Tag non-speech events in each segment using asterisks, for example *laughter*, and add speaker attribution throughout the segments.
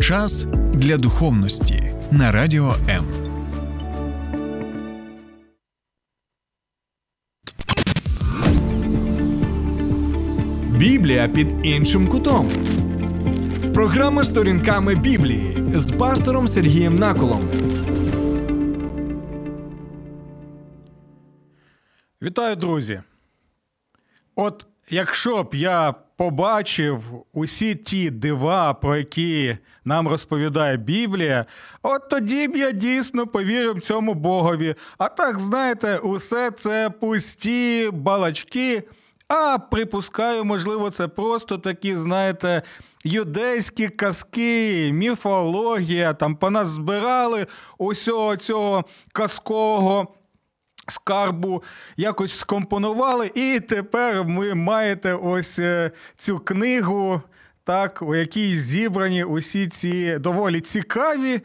Speaker 1: Час для духовності на радіо М. Біблія під іншим кутом. Програма сторінками Біблії з пастором Сергієм Наколом.
Speaker 2: Вітаю, друзі! От якщо б я побачив усі ті дива, про які нам розповідає Біблія, от тоді б я дійсно повірив цьому Богові. А так, знаєте, усе це пусті балачки. А припускаю, можливо, це просто такі, знаєте, юдейські казки, міфологія. Там по усього цього казкового скарбу якось скомпонували, і тепер ви маєте ось е, цю книгу, так, у якій зібрані усі ці доволі цікаві.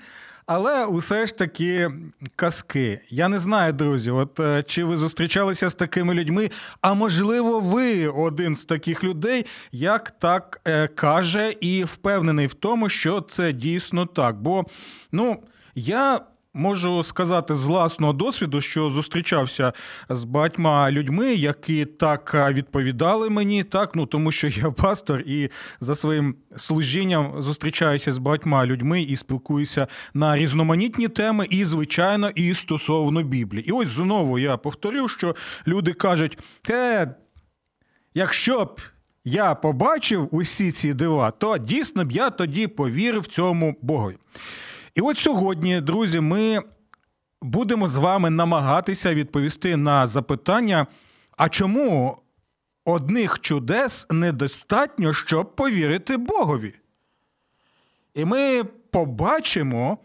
Speaker 2: Але усе ж таки казки. Я не знаю, друзі, от е, чи ви зустрічалися з такими людьми, а можливо, ви один з таких людей, як так е, каже, і впевнений в тому, що це дійсно так. Бо ну, я Можу сказати з власного досвіду, що зустрічався з багатьма людьми, які так відповідали мені, так ну тому що я *laughs* пастор і за своїм служінням зустрічаюся з багатьма людьми і спілкуюся на різноманітні теми, і звичайно, і стосовно Біблії. І ось знову я повторю, що люди кажуть: е, якщо б. Я побачив усі ці дива, то дійсно б я тоді повірив цьому Богові. І от сьогодні, друзі, ми будемо з вами намагатися відповісти на запитання: а чому одних чудес недостатньо, щоб повірити Богові? І ми побачимо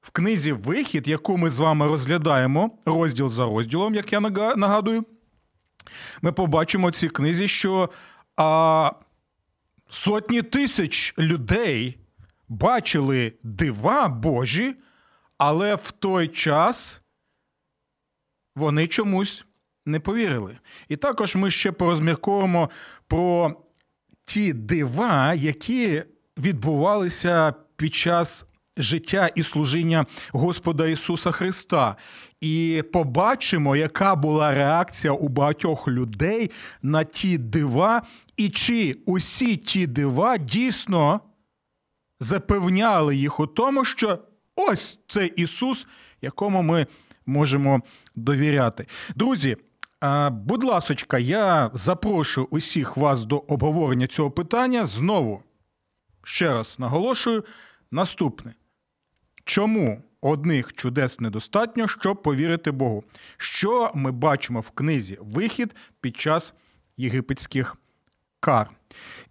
Speaker 2: в книзі Вихід, яку ми з вами розглядаємо розділ за розділом, як я нагадую. Ми побачимо в цій книзі, що а, сотні тисяч людей бачили дива Божі, але в той час вони чомусь не повірили. І також ми ще порозмірковуємо про ті дива, які відбувалися під час життя і служіння Господа Ісуса Христа. І побачимо, яка була реакція у багатьох людей на ті дива, і чи усі ті дива дійсно запевняли їх у тому, що ось це Ісус, якому ми можемо довіряти. Друзі. Будь ласочка, я запрошую усіх вас до обговорення цього питання. Знову ще раз наголошую: наступне. Чому одних чудес недостатньо, щоб повірити Богу? Що ми бачимо в книзі Вихід під час єгипетських кар?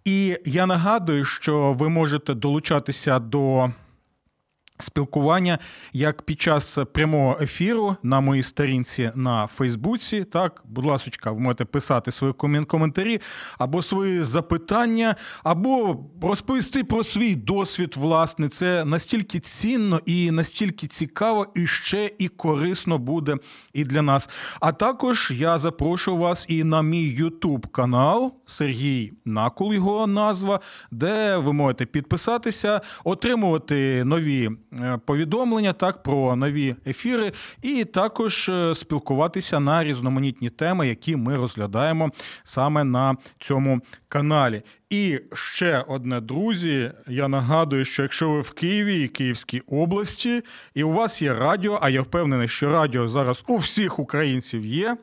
Speaker 2: І я нагадую, що ви можете долучатися до спілкування як під час прямого ефіру на моїй сторінці на Фейсбуці. Так, будь ласка, ви можете писати свої коментарі або свої запитання, або розповісти про свій досвід. Власне, це настільки цінно і настільки цікаво, і ще і корисно буде і для нас. А також я запрошую вас і на мій Ютуб канал Сергій Накул, його назва, де ви можете підписатися, отримувати нові. Е, повідомлення так про нові ефіри, і також е, спілкуватися на різноманітні теми, які ми розглядаємо саме на цьому каналі. І ще одне, друзі. Я нагадую, що якщо ви в Києві і Київській області, і у вас є радіо, а я впевнений, що радіо зараз у всіх українців є,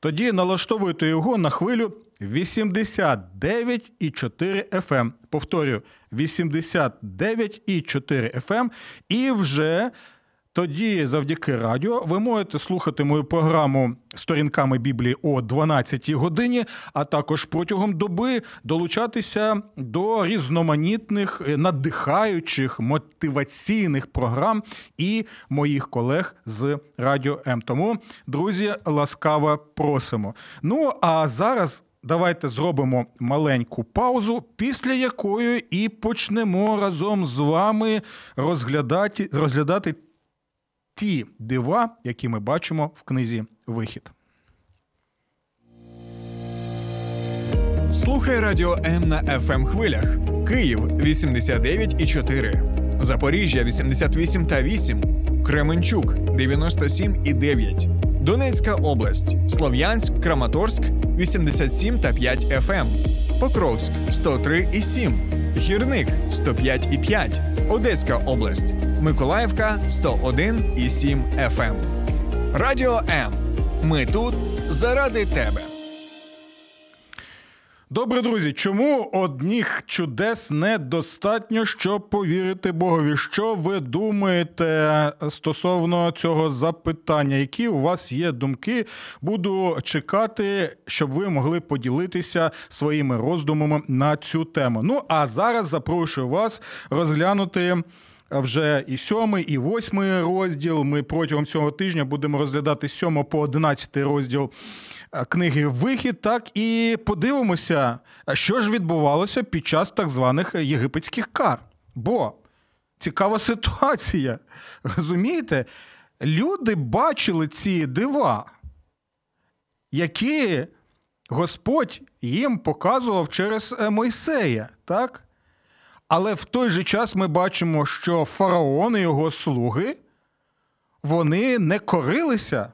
Speaker 2: тоді налаштовуйте його на хвилю 89,4 FM. Повторюю, 89,4 FM. І вже тоді, завдяки радіо, ви можете слухати мою програму сторінками Біблії о 12 годині, а також протягом доби долучатися до різноманітних надихаючих мотиваційних програм і моїх колег з Радіо М. Тому, друзі, ласкаво просимо. Ну а зараз. Давайте зробимо маленьку паузу, після якої і почнемо разом з вами розглядати розглядати ті дива, які ми бачимо в книзі Вихід.
Speaker 1: Слухай радіо М на fm ем хвилях. Київ 89,4. Запоріжжя 88 та 8, Кременчук 97 і 9, Донецька область, Слов'янськ, Краматорськ 87 та 5 FM, ем. Покровськ 103 і 7, Гірник 105 і 5, Одеська область, Миколаївка 101 і 7 FM. Ем. Радіо М. Ми тут заради тебе.
Speaker 2: Добре, друзі, чому одніх чудес недостатньо, щоб повірити Богові? Що ви думаєте стосовно цього запитання? Які у вас є думки? Буду чекати, щоб ви могли поділитися своїми роздумами на цю тему. Ну а зараз запрошую вас розглянути. Вже і сьомий, і восьмий розділ. Ми протягом цього тижня будемо розглядати сьомо по одинадцятий розділ Е, книги Вихід, так і подивимося, що ж відбувалося під час так званих єгипетських кар. Бо цікава ситуація. Розумієте? Люди бачили ці дива, які Господь їм показував через е, Мойсея. так? Але в той же час ми бачимо, що фараон і його слуги вони не корилися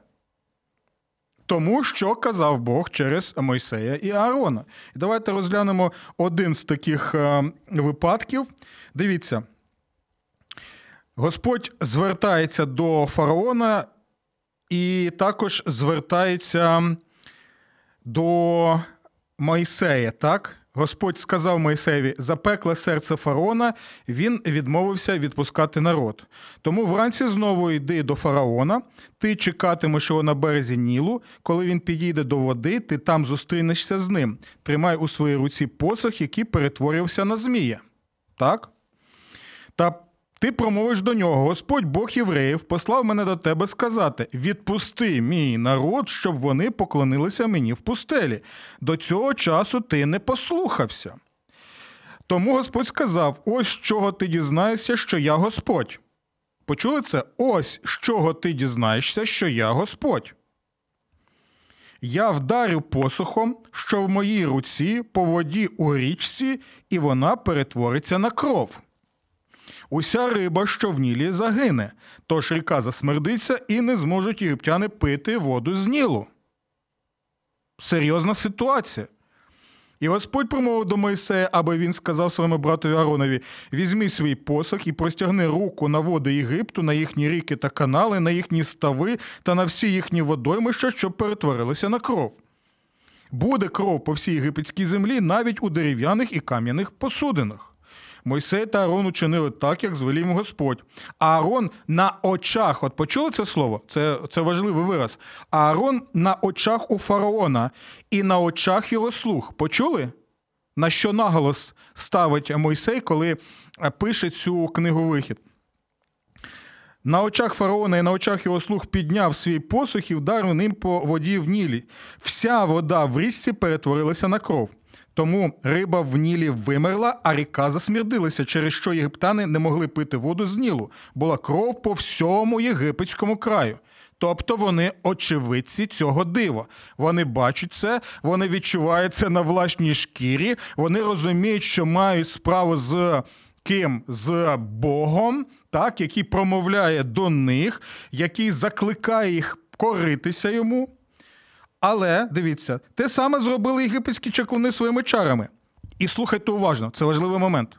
Speaker 2: тому, що казав Бог через Мойсея і Аарона. І давайте розглянемо один з таких е, випадків. Дивіться, Господь звертається до фараона і також звертається до Мойсея, так? Господь сказав Мойсеєві, запекле серце фараона, він відмовився відпускати народ. Тому вранці знову йди до фараона, ти чекатимеш його на березі Нілу. Коли він підійде до води, ти там зустрінешся з ним. Тримай у своїй руці посох, який перетворився на змія. Так? Та ти промовиш до нього: Господь Бог євреїв послав мене до тебе сказати: відпусти мій народ, щоб вони поклонилися мені в пустелі. До цього часу ти не послухався. Тому Господь сказав: ось з чого ти дізнаєшся, що я Господь. Почули це? Ось з чого ти дізнаєшся, що я Господь. Я вдарю посухом, що в моїй руці по воді у річці, і вона перетвориться на кров. Уся риба, що в Нілі, загине, тож ріка засмердиться і не зможуть єгиптяни пити воду з Нілу. Серйозна ситуація. І Господь промовив до Мойсея, аби він сказав своєму братові Аронові: візьми свій посох і простягни руку на води Єгипту, на їхні ріки та канали, на їхні стави та на всі їхні водоймища, щоб перетворилися на кров. Буде кров по всій єгипетській землі, навіть у дерев'яних і кам'яних посудинах. Мойсей та Аарон учинили так, як звелів Господь. А Аарон на очах, от почули це слово? Це це важливий вираз. Аарон на очах у фараона і на очах його слуг. Почули? На що наголос ставить Мойсей, коли е, пише цю книгу вихід? На очах фараона і на очах його слуг підняв свій посух і вдарив ним по воді в Нілі. Вся вода в річці перетворилася на кров. Тому риба в Нілі вимерла, а ріка засмірдилася, через що єгиптяни не могли пити воду з Нілу. Була кров по всьому єгипетському краю. Тобто вони очевидці цього дива. Вони бачать це, вони відчувають це на власній шкірі, вони розуміють, що мають справу з ким? З Богом, так, який промовляє до них, який закликає їх коритися йому. Але дивіться, те саме зробили єгипетські чаклуни своїми чарами. І слухайте уважно, це важливий момент.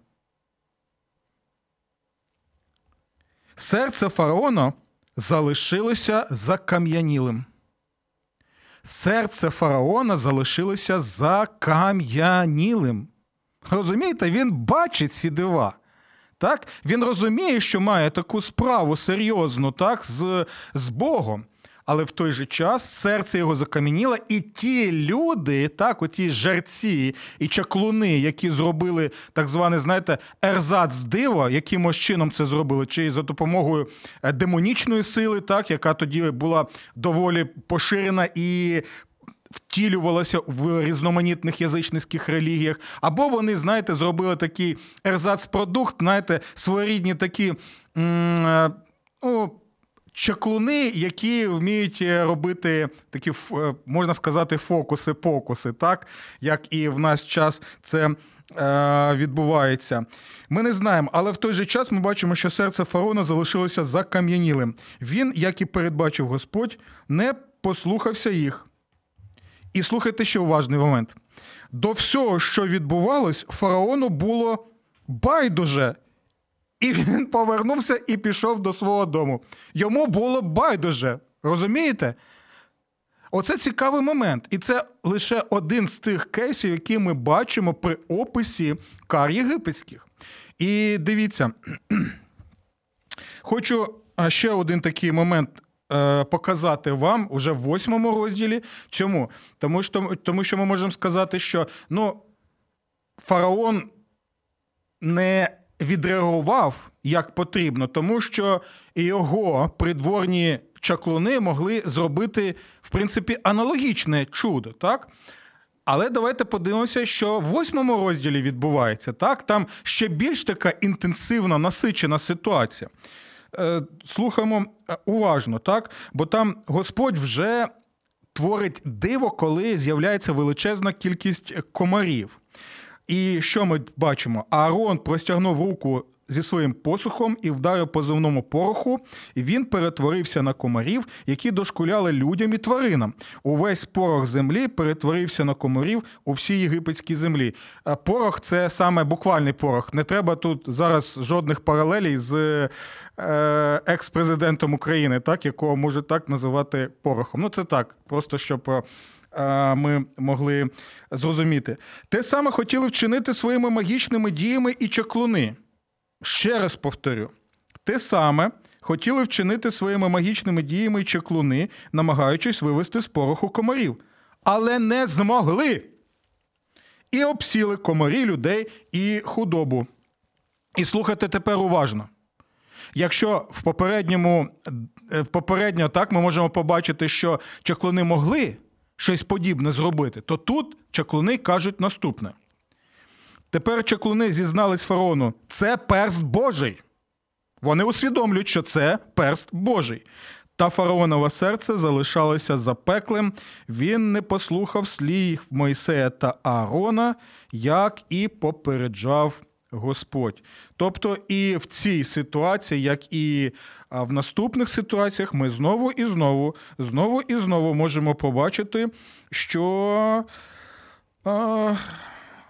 Speaker 2: Серце фараона залишилося закам'янілим. Серце фараона залишилося закам'янілим. Розумієте, він бачить ці дива. Так? Він розуміє, що має таку справу серйозну так, з, з Богом але в той же час серце його закам'яніло, і ті люди, так, оті жерці і чаклуни, які зробили так зване, знаєте, ерзац диво, якимось чином це зробили, чи за допомогою е, демонічної сили, так, яка тоді була доволі поширена і. Втілювалося в різноманітних язичницьких релігіях, або вони, знаєте, зробили такий ерзац-продукт, знаєте, своєрідні такі. М- е, ну, чаклуни, які вміють е, робити такі, е, можна сказати, фокуси-покуси, так як і в наш час це е, відбувається. Ми не знаємо, але в той же час ми бачимо, що серце фараона залишилося закам'янілим. Він, як і передбачив Господь, не послухався їх. І слухайте ще уважний момент. До всього, що відбувалось, фараону було байдуже. І він повернувся і пішов до свого дому. Йому було байдуже. Розумієте? Оце цікавий момент. І це лише один з тих кейсів, які ми бачимо при описі кар єгипетських. І дивіться, *clears throat* хочу ще один такий момент е, показати вам уже в восьмому розділі. Чому? Тому що, тому що ми можемо сказати, що ну, фараон не відреагував як потрібно, тому що його придворні чаклуни могли зробити, в принципі, аналогічне чудо, так? Але давайте подивимося, що в восьмому розділі відбувається. так? Там ще більш така інтенсивна, насичена ситуація. Е, слухаємо е, уважно, так? Бо там Господь вже творить диво, коли з'являється величезна кількість комарів. І що ми бачимо? Аарон простягнув руку зі своїм посухом і вдарив по земному пороху, і він перетворився на комарів, які дошкуляли людям і тваринам. Увесь порох землі перетворився на комарів у всій єгипетській землі. Порох це саме буквальний порох. Не треба тут зараз жодних паралелей з е, екс-президентом України, так якого може так називати порохом. Ну це так, просто щоб. Е, ми могли зрозуміти. Те саме хотіли вчинити своїми магічними діями і чаклуни. Ще раз повторю: те саме хотіли вчинити своїми магічними діями і чаклуни, намагаючись вивести з пороху комарів, але не змогли. І обсіли комарі людей і худобу. І слухайте тепер уважно. Якщо в попередньому, е, попередньо так ми можемо побачити, що чаклуни могли щось подібне зробити, то тут чаклуни кажуть наступне: Тепер чаклуни зізнались фараону, це перст Божий. Вони усвідомлюють, що це перст Божий. Та фараонове серце залишалося запеклим. Він не послухав слів Мойсея та Аарона, як і попереджав Господь. Тобто, і в цій ситуації, як і в наступних ситуаціях, ми знову і знову, знову і знову можемо побачити, що.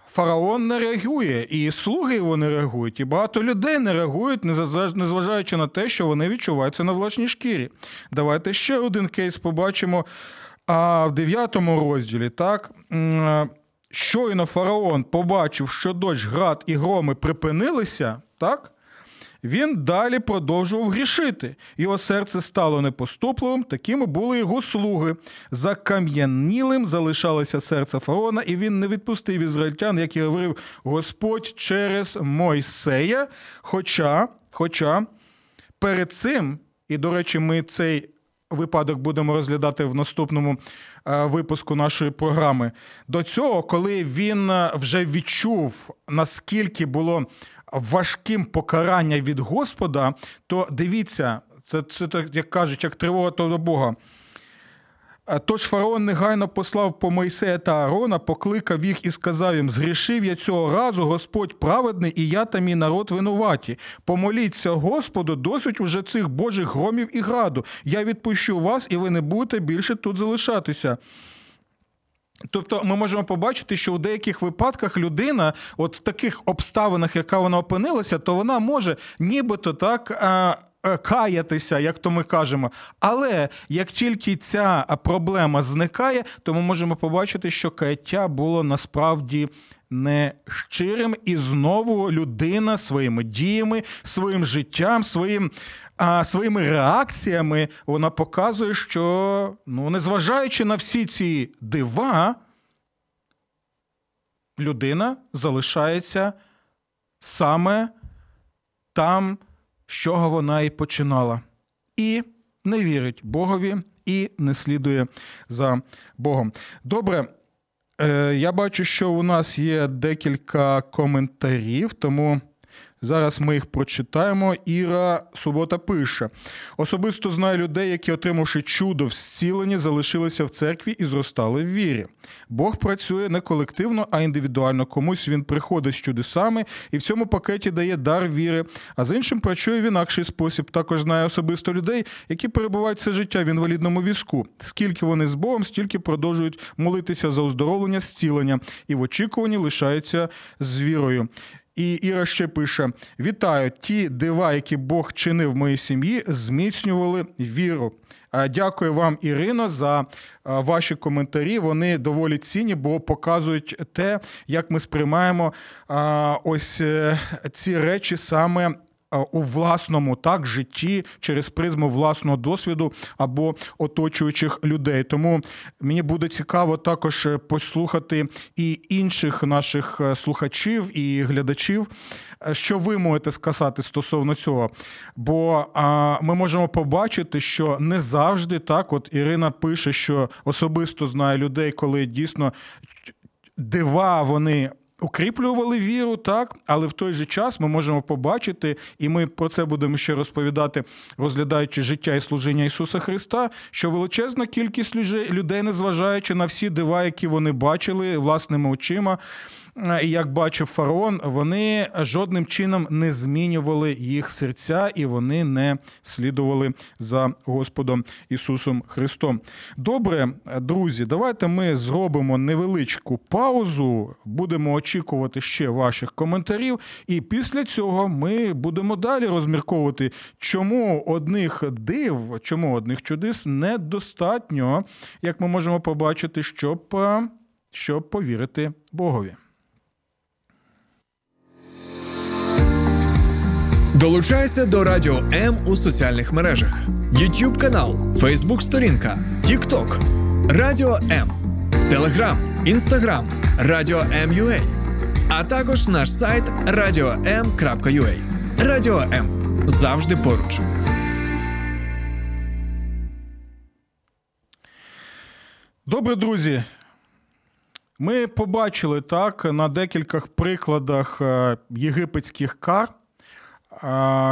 Speaker 2: Фараон не реагує, і слуги його не реагують, і багато людей не реагують, незважаючи на те, що вони відчуваються на власній шкірі. Давайте ще один кейс побачимо. А в дев'ятому розділі, так, щойно фараон побачив, що дощ, град і громи припинилися, так, він далі продовжував грішити. Його серце стало непоступливим, такими були його слуги. Закам'янілим залишалося серце фараона, і він не відпустив ізраїльтян, як і говорив Господь через Мойсея. Хоча, Хоча перед цим, і, до речі, ми цей. Випадок будемо розглядати в наступному е, випуску нашої програми. До цього, коли він е, вже відчув, наскільки було важким покарання від Господа, то дивіться, це, це як кажуть, як тривога то до Бога. Тож фараон негайно послав по Мойсея та Аарона, покликав їх і сказав їм: Зрішив я цього разу Господь праведний, і я та мій народ винуваті. Помоліться Господу, досить уже цих божих громів і граду. Я відпущу вас, і ви не будете більше тут залишатися. Тобто ми можемо побачити, що у деяких випадках людина, от в таких обставинах, яка вона опинилася, то вона може нібито так. Каятися, як то ми кажемо. Але як тільки ця проблема зникає, то ми можемо побачити, що каяття було насправді не щирим, і знову людина своїми діями, своїм життям, своїм, а, своїми реакціями вона показує, що ну, незважаючи на всі ці дива, людина залишається саме там, з чого вона і починала. І не вірить Богові, і не слідує за Богом. Добре. Е, я бачу, що у нас є декілька коментарів, тому Зараз ми їх прочитаємо. Іра Субота пише: особисто знаю людей, які, отримавши чудо в зціленні, залишилися в церкві і зростали в вірі. Бог працює не колективно, а індивідуально. Комусь він приходить з чудесами і в цьому пакеті дає дар віри, а з іншим працює в інакший спосіб. Також знаю особисто людей, які перебувають все життя в інвалідному візку. Скільки вони з Богом, стільки продовжують молитися за оздоровлення, зцілення і в очікуванні лишаються з вірою. І Іра ще пише: Вітаю! Ті дива, які Бог чинив в моїй сім'ї, зміцнювали віру. Дякую вам, Ірино, за ваші коментарі. Вони доволі цінні, бо показують те, як ми сприймаємо ось е, ці речі саме у власному так житті через призму власного досвіду або оточуючих людей. Тому мені буде цікаво також е, послухати і інших наших е, слухачів і глядачів. Е, що ви можете сказати стосовно цього? Бо ми можемо побачити, що не завжди так. От Ірина пише, що особисто знає людей, коли дійсно дива вони укріплювали віру, так, але в той же час ми можемо побачити, і ми про це будемо ще розповідати, розглядаючи життя і служіння Ісуса Христа, що величезна кількість людей, незважаючи на всі дива, які вони бачили власними очима. І як бачив фараон, вони жодним чином не змінювали їх серця і вони не слідували за Господом Ісусом Христом. Добре, друзі, давайте ми зробимо невеличку паузу, будемо очікувати ще ваших коментарів, і після цього ми будемо далі розмірковувати, чому одних див, чому одних чудес недостатньо, як ми можемо побачити, щоб, щоб повірити Богові.
Speaker 1: Долучайся до Радіо М у соціальних мережах: YouTube канал, Facebook сторінка, TikTok, Радіо М, Телеграм, Інстаграм, Радіо М.Ua, а також наш сайт radio.m.ua. Радіо М завжди поруч.
Speaker 2: Добре, друзі. Ми побачили так на декількох прикладах е, єгипетських кар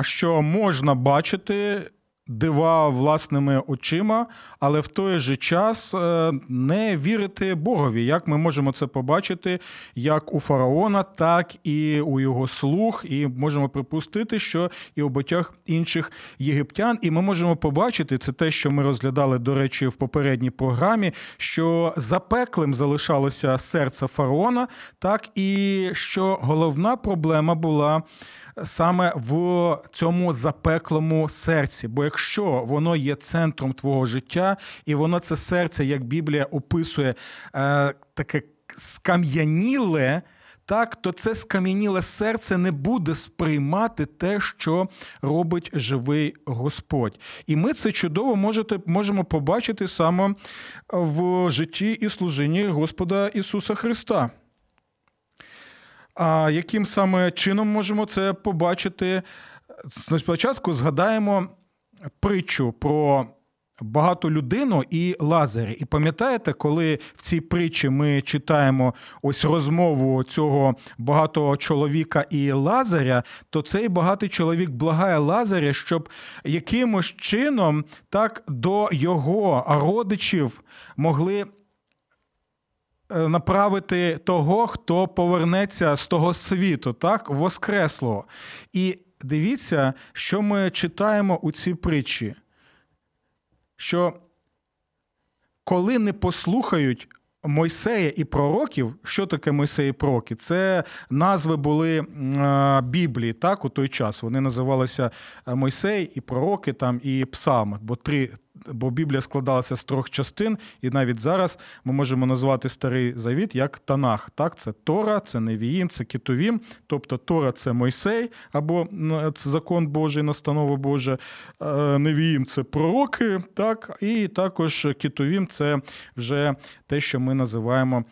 Speaker 2: що можна бачити дива власними очима, але в той же час е, не вірити Богові. Як ми можемо це побачити, як у фараона, так і у його слуг, і можемо припустити, що і у багатьох інших єгиптян. І ми можемо побачити це те, що ми розглядали, до речі, в попередній програмі, що запеклим залишалося серце фараона, так і що головна проблема була саме в цьому запеклому серці. Бо якщо воно є центром твого життя, і воно це серце, як Біблія описує, е, таке скам'яніле. Так, то це скам'яніле серце не буде сприймати те, що робить живий Господь. І ми це чудово можете, можемо побачити саме в житті і служінні Господа Ісуса Христа. А яким саме чином можемо це побачити? Спочатку згадаємо притчу про багату людину і Лазарі. І пам'ятаєте, коли в цій притчі ми читаємо ось розмову цього багатого чоловіка і Лазаря, то цей багатий чоловік благає Лазаря, щоб якимось чином так до його родичів могли направити того, хто повернеться з того світу, так, воскреслого. І дивіться, що ми читаємо у цій притчі. Що коли не послухають Мойсея і пророків, що таке Мойсей і пророки? Це назви були Біблії так, у той час. Вони називалися е, Мойсей і пророки там, і Псалми, бо три бо Біблія складалася з трьох частин, і навіть зараз ми можемо назвати старий завіт як Танах. Так, Це Тора, це Невіїм, це Кітовім. Тобто Тора це Мойсей, або це закон Божий, настанова Божа, е, Невіїм це пророки, так, і також Кітовім це вже те, що ми називаємо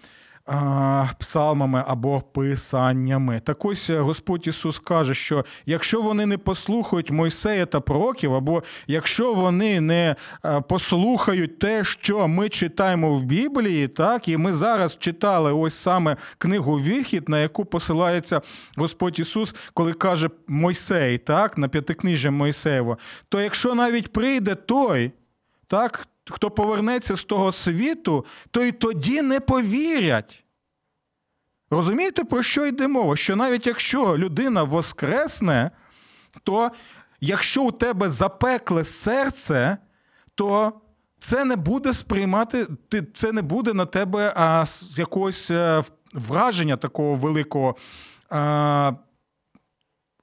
Speaker 2: псалмами або писаннями. Так ось е, Господь Ісус каже, що якщо вони не послухають Мойсея та пророків, або якщо вони не е, послухають те, що ми читаємо в Біблії, так і ми зараз читали ось саме книгу Вихід, на яку посилається Господь Ісус, коли каже Мойсей, так, на п'ятикнижжя Мойсеєво, то якщо навіть прийде той, так, хто повернеться з того світу, то й тоді не повірять. Розумієте, про що йде мова? Що навіть якщо людина воскресне, то якщо у тебе запекле серце, то це не буде сприймати, це не буде на тебе а, якогось е, враження такого великого а,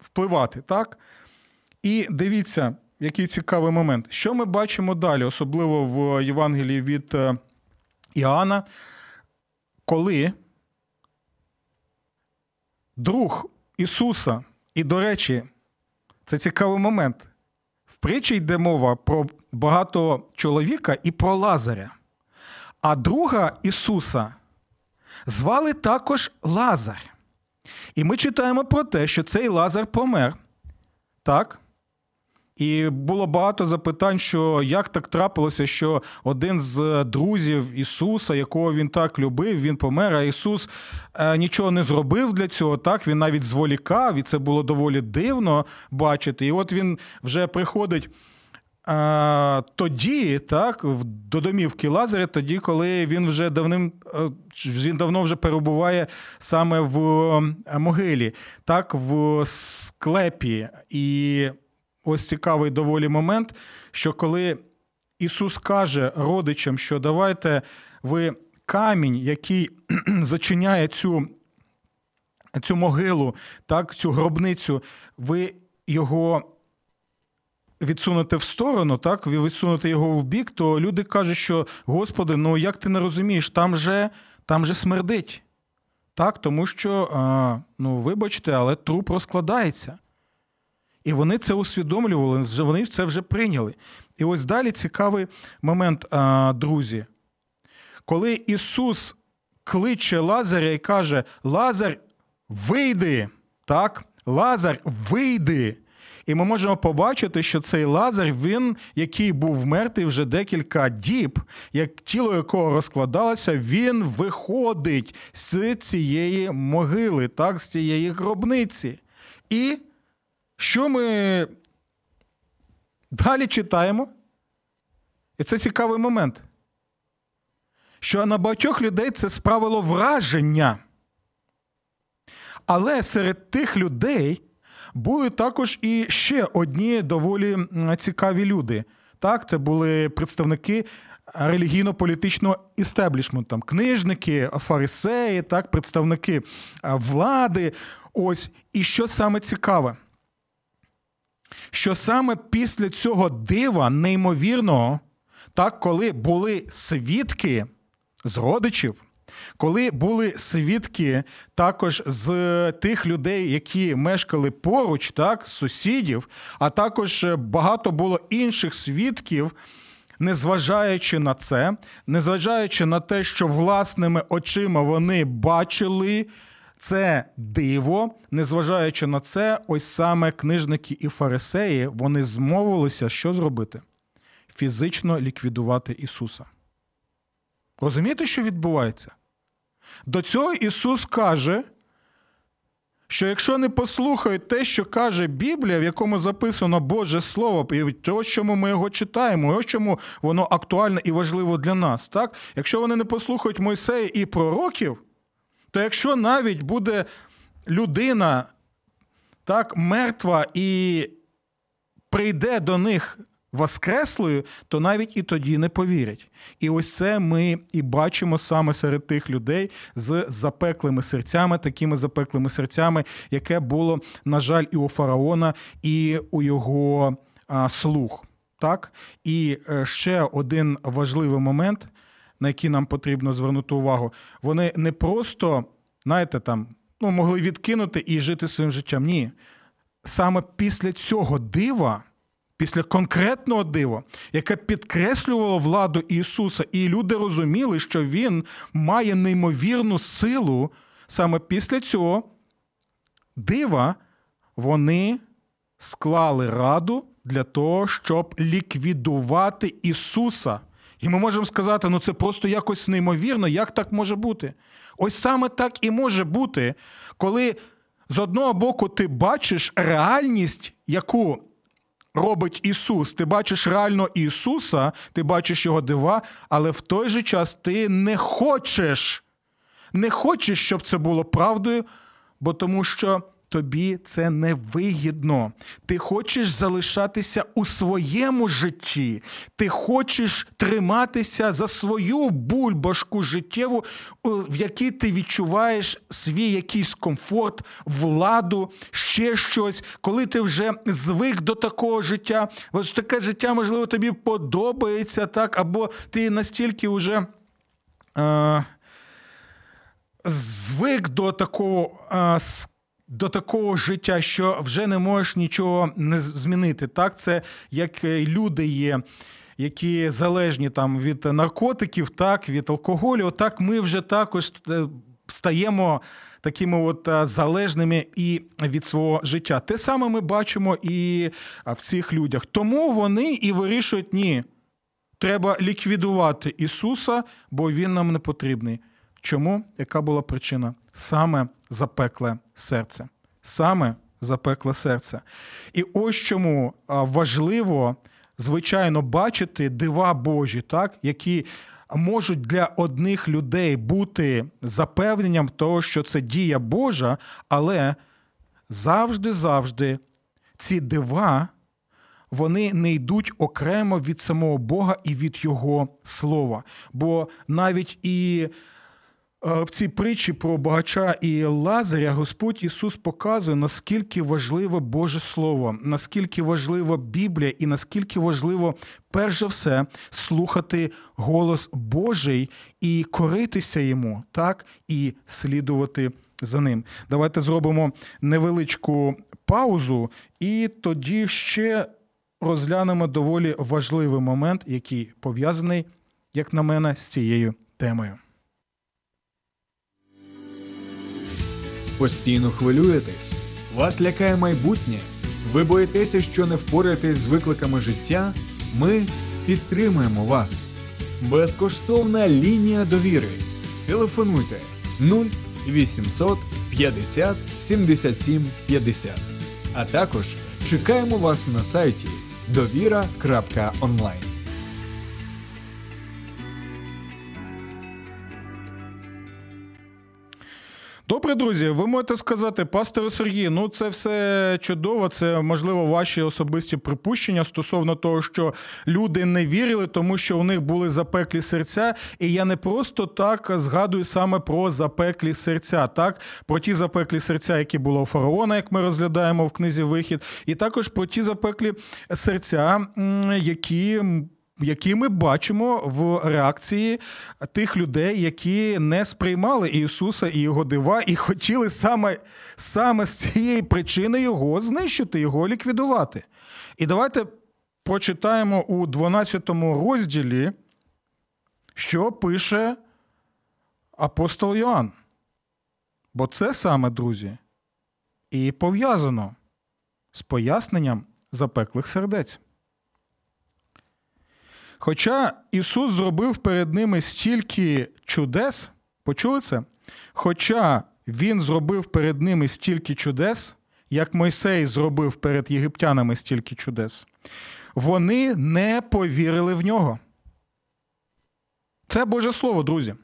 Speaker 2: впливати. так? І дивіться, який цікавий момент. Що ми бачимо далі, особливо в Євангелії від е, Іоанна, коли друг Ісуса, і, до речі, це цікавий момент. В притчі йде мова про багато чоловіка і про Лазаря. А друга Ісуса звали також Лазар. І ми читаємо про те, що цей Лазар помер. Так? І було багато запитань, що як так трапилося, що один з друзів Ісуса, якого він так любив, він помер. А Ісус е, нічого не зробив для цього. Так він навіть зволікав, і це було доволі дивно бачити. І от він вже приходить. Е, Тоді, так, до домівки Лазаря, тоді, коли він вже давним е, він давно вже перебуває саме в могилі, так, в склепі. І ось цікавий доволі момент, що коли Ісус каже родичам, що давайте ви камінь, який *clears throat* зачиняє цю цю могилу, так, цю гробницю, ви його. Відсунути в сторону, так, ви відсунути його в бік, то люди кажуть, що Господи, ну як ти не розумієш, там же там же смердить. Так, Тому що, ну, вибачте, але труп розкладається. І вони це усвідомлювали, вони це вже прийняли. І ось далі цікавий момент, друзі. Коли Ісус кличе Лазаря і каже: Лазар, вийди, так? Лазар, вийди. І ми можемо побачити, що цей Лазар, він, який був мертвий вже декілька діб, як тіло якого розкладалося, він виходить з цієї могили, так, з цієї гробниці. І що ми далі читаємо? І це цікавий момент. Що на багатьох людей це справило враження. Але серед тих людей були також і ще одні доволі цікаві люди. Так, Це були представники релігійно-політичного істеблішменту, там, книжники, фарисеї, так, представники влади. Ось. І що саме цікаве? Що саме після цього дива неймовірного, так, коли були свідки з родичів, коли були свідки також з тих людей, які мешкали поруч, так, сусідів, а також багато було інших свідків. Незважаючи на це, незважаючи на те, що власними очима вони бачили це диво, незважаючи на це, ось саме книжники і фарисеї вони змовилися, що зробити? Фізично ліквідувати Ісуса. Розумієте, що відбувається? До цього Ісус каже, що якщо не послухають те, що каже Біблія, в якому записано Боже Слово, і то, чому ми його читаємо, і ось чому воно актуальне і важливо для нас. Так? Якщо вони не послухають Мойсея і пророків, то якщо навіть буде людина так мертва і прийде до них воскреслою, то навіть і тоді не повірять. І ось це ми і бачимо саме серед тих людей з запеклими серцями, такими запеклими серцями, яке було, на жаль, і у фараона, і у його а, слух. Так? І е, ще один важливий момент на які нам потрібно звернути увагу, вони не просто, знаєте, там, ну, могли відкинути і жити своїм життям. Ні. Саме після цього дива, після конкретного дива, яке підкреслювало владу Ісуса, і люди розуміли, що Він має неймовірну силу, саме після цього дива вони склали раду для того, щоб ліквідувати Ісуса. І ми можемо сказати, ну це просто якось неймовірно, як так може бути? Ось саме так і може бути, коли з одного боку ти бачиш реальність, яку робить Ісус. Ти бачиш реально Ісуса, ти бачиш Його дива, але в той же час ти не хочеш, не хочеш, щоб це було правдою, бо тому що тобі це не вигідно. Ти хочеш залишатися у своєму житті, ти хочеш триматися за свою бульбашку життєву, в якій ти відчуваєш свій якийсь комфорт, владу, ще щось, коли ти вже звик до такого життя. Ось таке життя, можливо, тобі подобається, так, або ти настільки вже. Е- Звик до такого е, до такого життя, що вже не можеш нічого не змінити. Так, це як е, люди є. Які залежні там від наркотиків, так, від алкоголю, так ми вже також е, стаємо такими от е, залежними і від свого життя. Те саме ми бачимо і в цих людях. Тому вони і вирішують: ні, треба ліквідувати Ісуса, бо Він нам не потрібний. Чому? Яка була причина? Саме запекле серце. Саме запекле серце. І ось чому важливо, звичайно, бачити дива Божі, так, які можуть для одних людей бути запевненням того, що це дія Божа, але завжди-завжди ці дива. Вони не йдуть окремо від самого Бога і від Його слова. Бо навіть і в цій притчі про багача і Лазаря Господь Ісус показує, наскільки важливе Боже Слово, наскільки важлива Біблія, і наскільки важливо, перш за все, слухати голос Божий і коритися йому, так, і слідувати за ним. Давайте зробимо невеличку паузу, і тоді ще розглянемо доволі важливий момент, який пов'язаний, як на мене, з цією темою.
Speaker 1: Постійно хвилюєтесь, вас лякає майбутнє. Ви боїтеся, що не впораєтесь з викликами життя. Ми підтримуємо вас. Безкоштовна лінія довіри. Телефонуйте 0800 50 77 50. А також чекаємо вас на сайті довіра.онлайн.
Speaker 2: Добре, друзі, ви можете сказати, пастору Сергій, ну це все чудово. Це можливо ваші особисті припущення стосовно того, що люди не вірили, тому що у них були запеклі серця. І я не просто так згадую саме про запеклі серця, так про ті запеклі серця, які були у фараона, як ми розглядаємо в книзі Вихід, і також про ті запеклі серця, які які ми бачимо в реакції тих людей, які не сприймали Ісуса і його дива, і хотіли саме саме з цієї причини його знищити, його ліквідувати. І давайте прочитаємо у 12 розділі, що пише апостол Йоанн. Бо це саме, друзі, і пов'язано з поясненням запеклих сердець. Хоча Ісус зробив перед ними стільки чудес, почули це? Хоча Він зробив перед ними стільки чудес, як Мойсей зробив перед єгиптянами стільки чудес, вони не повірили в нього. Це Боже Слово, друзі.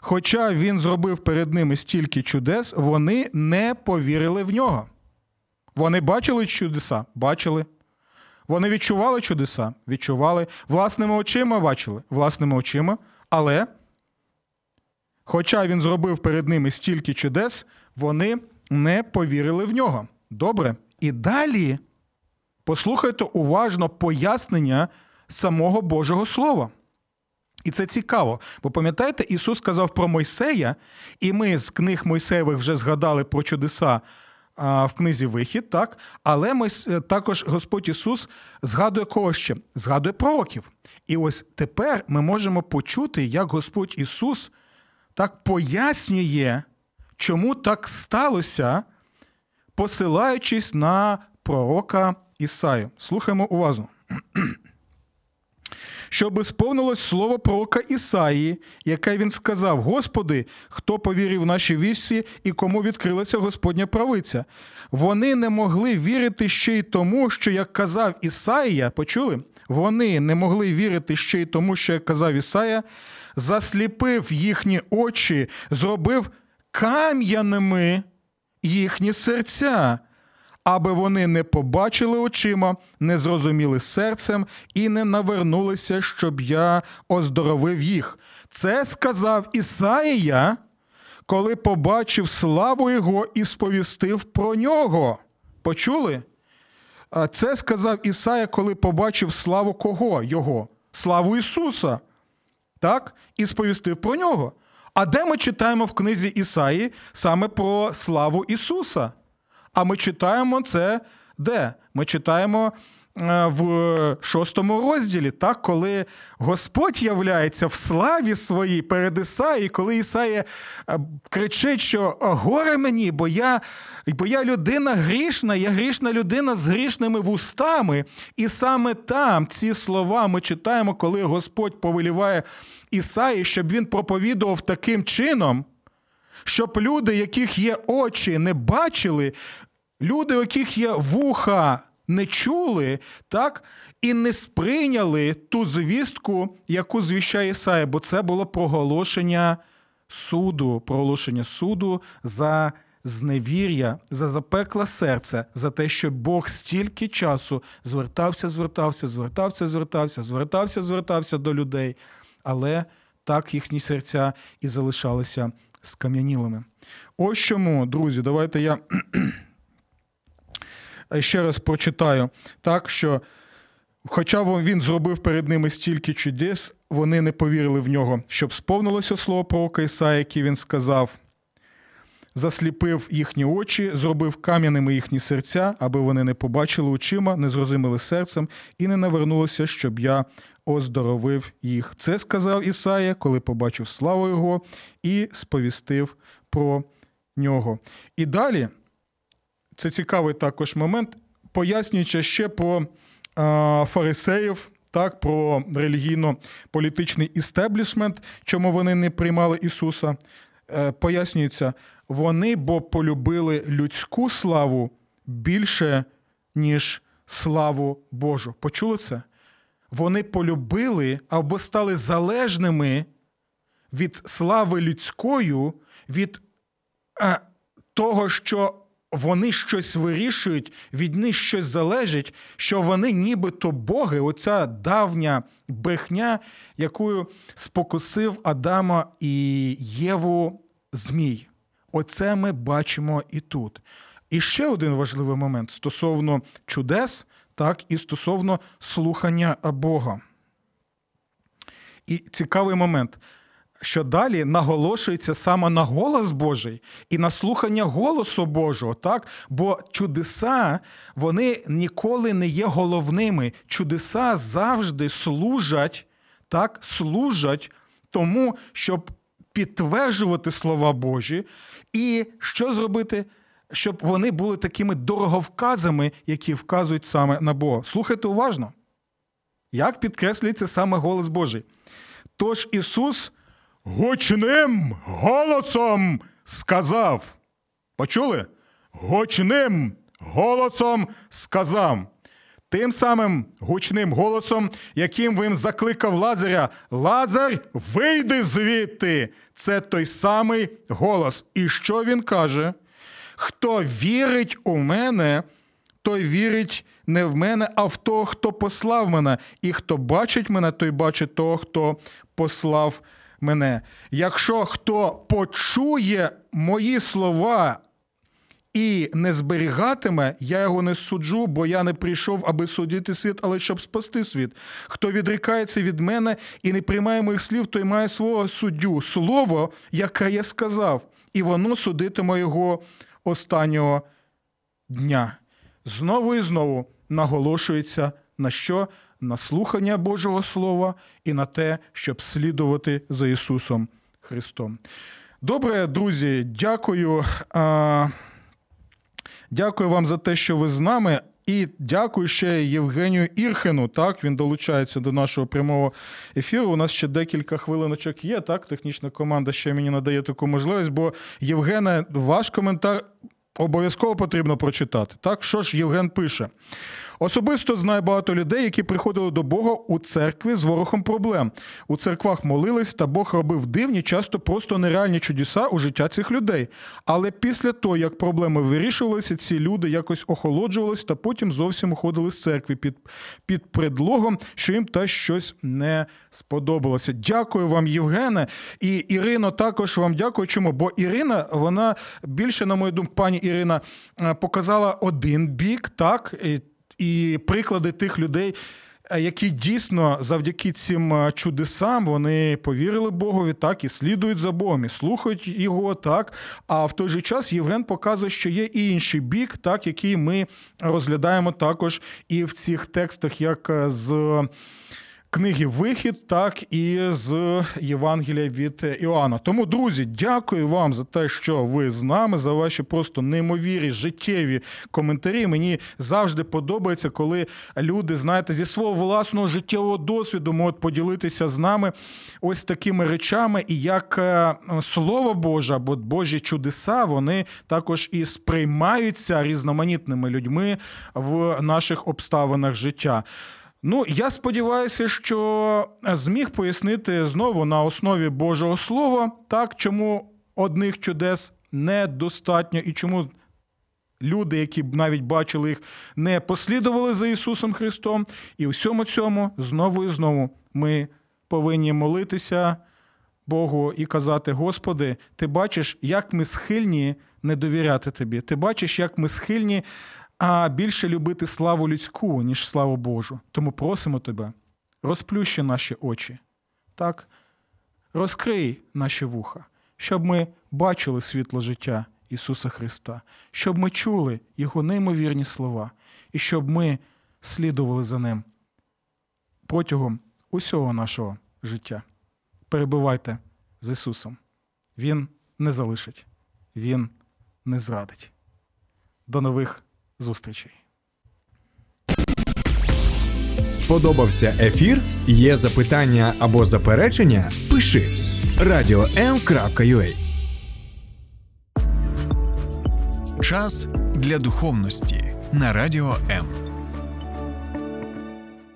Speaker 2: Хоча він зробив перед ними стільки чудес, вони не повірили в нього. Вони бачили чудеса? Бачили. Вони відчували чудеса, відчували, власними очима бачили, власними очима, але, хоча він зробив перед ними стільки чудес, вони не повірили в нього. Добре. І далі послухайте уважно пояснення самого Божого Слова. І це цікаво. Бо пам'ятаєте, Ісус сказав про Мойсея, і ми з книг Мойсеєвих вже згадали про чудеса в книзі Вихід, так? але ми також Господь Ісус згадує кого ще? Згадує пророків. І ось тепер ми можемо почути, як Господь Ісус так пояснює, чому так сталося, посилаючись на пророка Ісаю. Слухаємо уважно. *clears throat* Щоби сповнилось слово пророка Ісаї, яке він сказав: Господи, хто повірив в наші вісі і кому відкрилася Господня правиця. Вони не могли вірити ще й тому, що як казав Ісаїя, почули? Вони не могли вірити ще й тому, що як казав Ісая, засліпив їхні очі, зробив кам'яними їхні серця аби вони не побачили очима, не зрозуміли серцем і не навернулися, щоб я оздоровив їх. Це сказав Ісаїя, коли побачив славу Його і сповістив про нього. Почули? Це сказав Ісая, коли побачив славу кого? Його? Славу Ісуса. Так? І сповістив про нього. А де ми читаємо в книзі Ісаї саме про славу Ісуса? А ми читаємо це де? Ми читаємо е, в шостому розділі, так, коли Господь являється в славі своїй перед Ісаї, коли Ісаїя е, кричить, що горе мені, бо я бо я людина грішна, я грішна людина з грішними вустами. І саме там ці слова ми читаємо, коли Господь повеліває Ісаї, щоб він проповідував таким чином. Щоб люди, яких є очі, не бачили, Люди, яких є вуха, не чули, так, і не сприйняли ту звістку, яку звіщає Ісая, бо це було проголошення суду, проголошення суду за зневір'я, за запекле серце, за те, що Бог стільки часу звертався, звертався, звертався, звертався, звертався, звертався до людей, але так їхні серця і залишалися скам'янілими. Ось чому, друзі, давайте я. Е, ще раз прочитаю так, що. Хоча він зробив перед ними стільки чудес, вони не повірили в нього, щоб сповнилося слово пророка Ісая, яке він сказав, засліпив їхні очі, зробив кам'яними їхні серця, аби вони не побачили очима, не зрозуміли серцем і не навернулися, щоб я оздоровив їх. Це сказав Ісая, коли побачив славу Його і сповістив про нього. І далі. Це цікавий також момент, пояснюючи ще про фарисеїв, так, про релігійно-політичний істеблішмент, чому вони не приймали Ісуса. Е, пояснюється, вони бо полюбили людську славу більше, ніж славу Божу. Почули це? Вони полюбили або стали залежними від слави людської, від е, того, що вони щось вирішують, від них щось залежить, що вони нібито боги, оця давня брехня, якою спокусив Адама і Єву Змій. Оце ми бачимо і тут. І ще один важливий момент стосовно чудес, так і стосовно слухання Бога. І цікавий момент що далі наголошується саме на голос Божий і на слухання голосу Божого, так? Бо чудеса вони ніколи не є головними. Чудеса завжди служать, так, служать тому, щоб підтверджувати слова Божі, і що зробити, щоб вони були такими дороговказами, які вказують саме на Бога. Слухайте уважно, як підкреслюється саме голос Божий. Тож Ісус гучним голосом сказав. Почули? Гучним голосом сказав. Тим самим гучним голосом, яким він закликав Лазаря, Лазар, вийди звідти. Це той самий голос. І що він каже? Хто вірить у мене, той вірить не в мене, а в того, хто послав мене. І хто бачить мене, той бачить того, хто послав мене. Якщо хто почує мої слова і не зберігатиме, я його не суджу, бо я не прийшов, аби судити світ, але щоб спасти світ. Хто відрікається від мене і не приймає моїх слів, той має свого суддю, слово, яке я сказав, і воно судитиме його останнього дня. Знову і знову наголошується на що? На слухання Божого Слова і на те, щоб слідувати за Ісусом Христом. Добре, друзі, дякую. Дякую вам за те, що ви з нами. І дякую ще Євгенію Ірхену. Так, він долучається до нашого прямого ефіру. У нас ще декілька хвилиночок є. Так, технічна команда ще мені надає таку можливість, бо Євгене, ваш коментар обов'язково потрібно прочитати. Так, що ж Євген пише? Особисто знаю багато людей, які приходили до Бога у церкві з ворохом проблем. У церквах молились, та Бог робив дивні, часто просто нереальні чудеса у життя цих людей. Але після того, як проблеми вирішувалися, ці люди якось охолоджувались та потім зовсім уходили з церкви під під предлогом, що їм та щось не сподобалося. Дякую вам, Євгене. І Ірино, також вам дякую. Чому? Бо Ірина, вона більше, на мою думку, пані Ірина е, показала один бік, так і приклади тих людей. Е, які дійсно завдяки цим е, чудесам вони повірили Богові, так і слідують за Богом, і слухають його так. А в той же час Євген показує, що є і інший бік, так який ми розглядаємо також і в цих текстах, як е, з книги Вихід, так і з Євангелія від Іоанна. Тому, друзі, дякую вам за те, що ви з нами, за ваші просто неймовірі життєві коментарі. Мені завжди подобається, коли люди, знаєте, зі свого власного життєвого досвіду можуть поділитися з нами ось такими речами, і як е, слово Боже або Божі чудеса, вони також і сприймаються різноманітними людьми в наших обставинах життя. Ну, я сподіваюся, що зміг пояснити знову на основі Божого Слова, так, чому одних чудес недостатньо і чому люди, які б навіть бачили їх, не послідували за Ісусом Христом. І всьому цьому знову і знову ми повинні молитися Богу і казати: Господи, ти бачиш, як ми схильні не довіряти Тобі. Ти бачиш, як ми схильні а більше любити славу людську, ніж славу Божу. Тому просимо тебе, розплющи наші очі, так, розкрий наші вуха, щоб ми бачили світло життя Ісуса Христа, щоб ми чули Його неймовірні слова, і щоб ми слідували за Ним протягом усього нашого життя. Перебувайте з Ісусом. Він не залишить, Він не зрадить. До нових зустрічей.
Speaker 1: Сподобався ефір? Є запитання або заперечення? Пиши radio.m.ua Час для духовності на радіо М.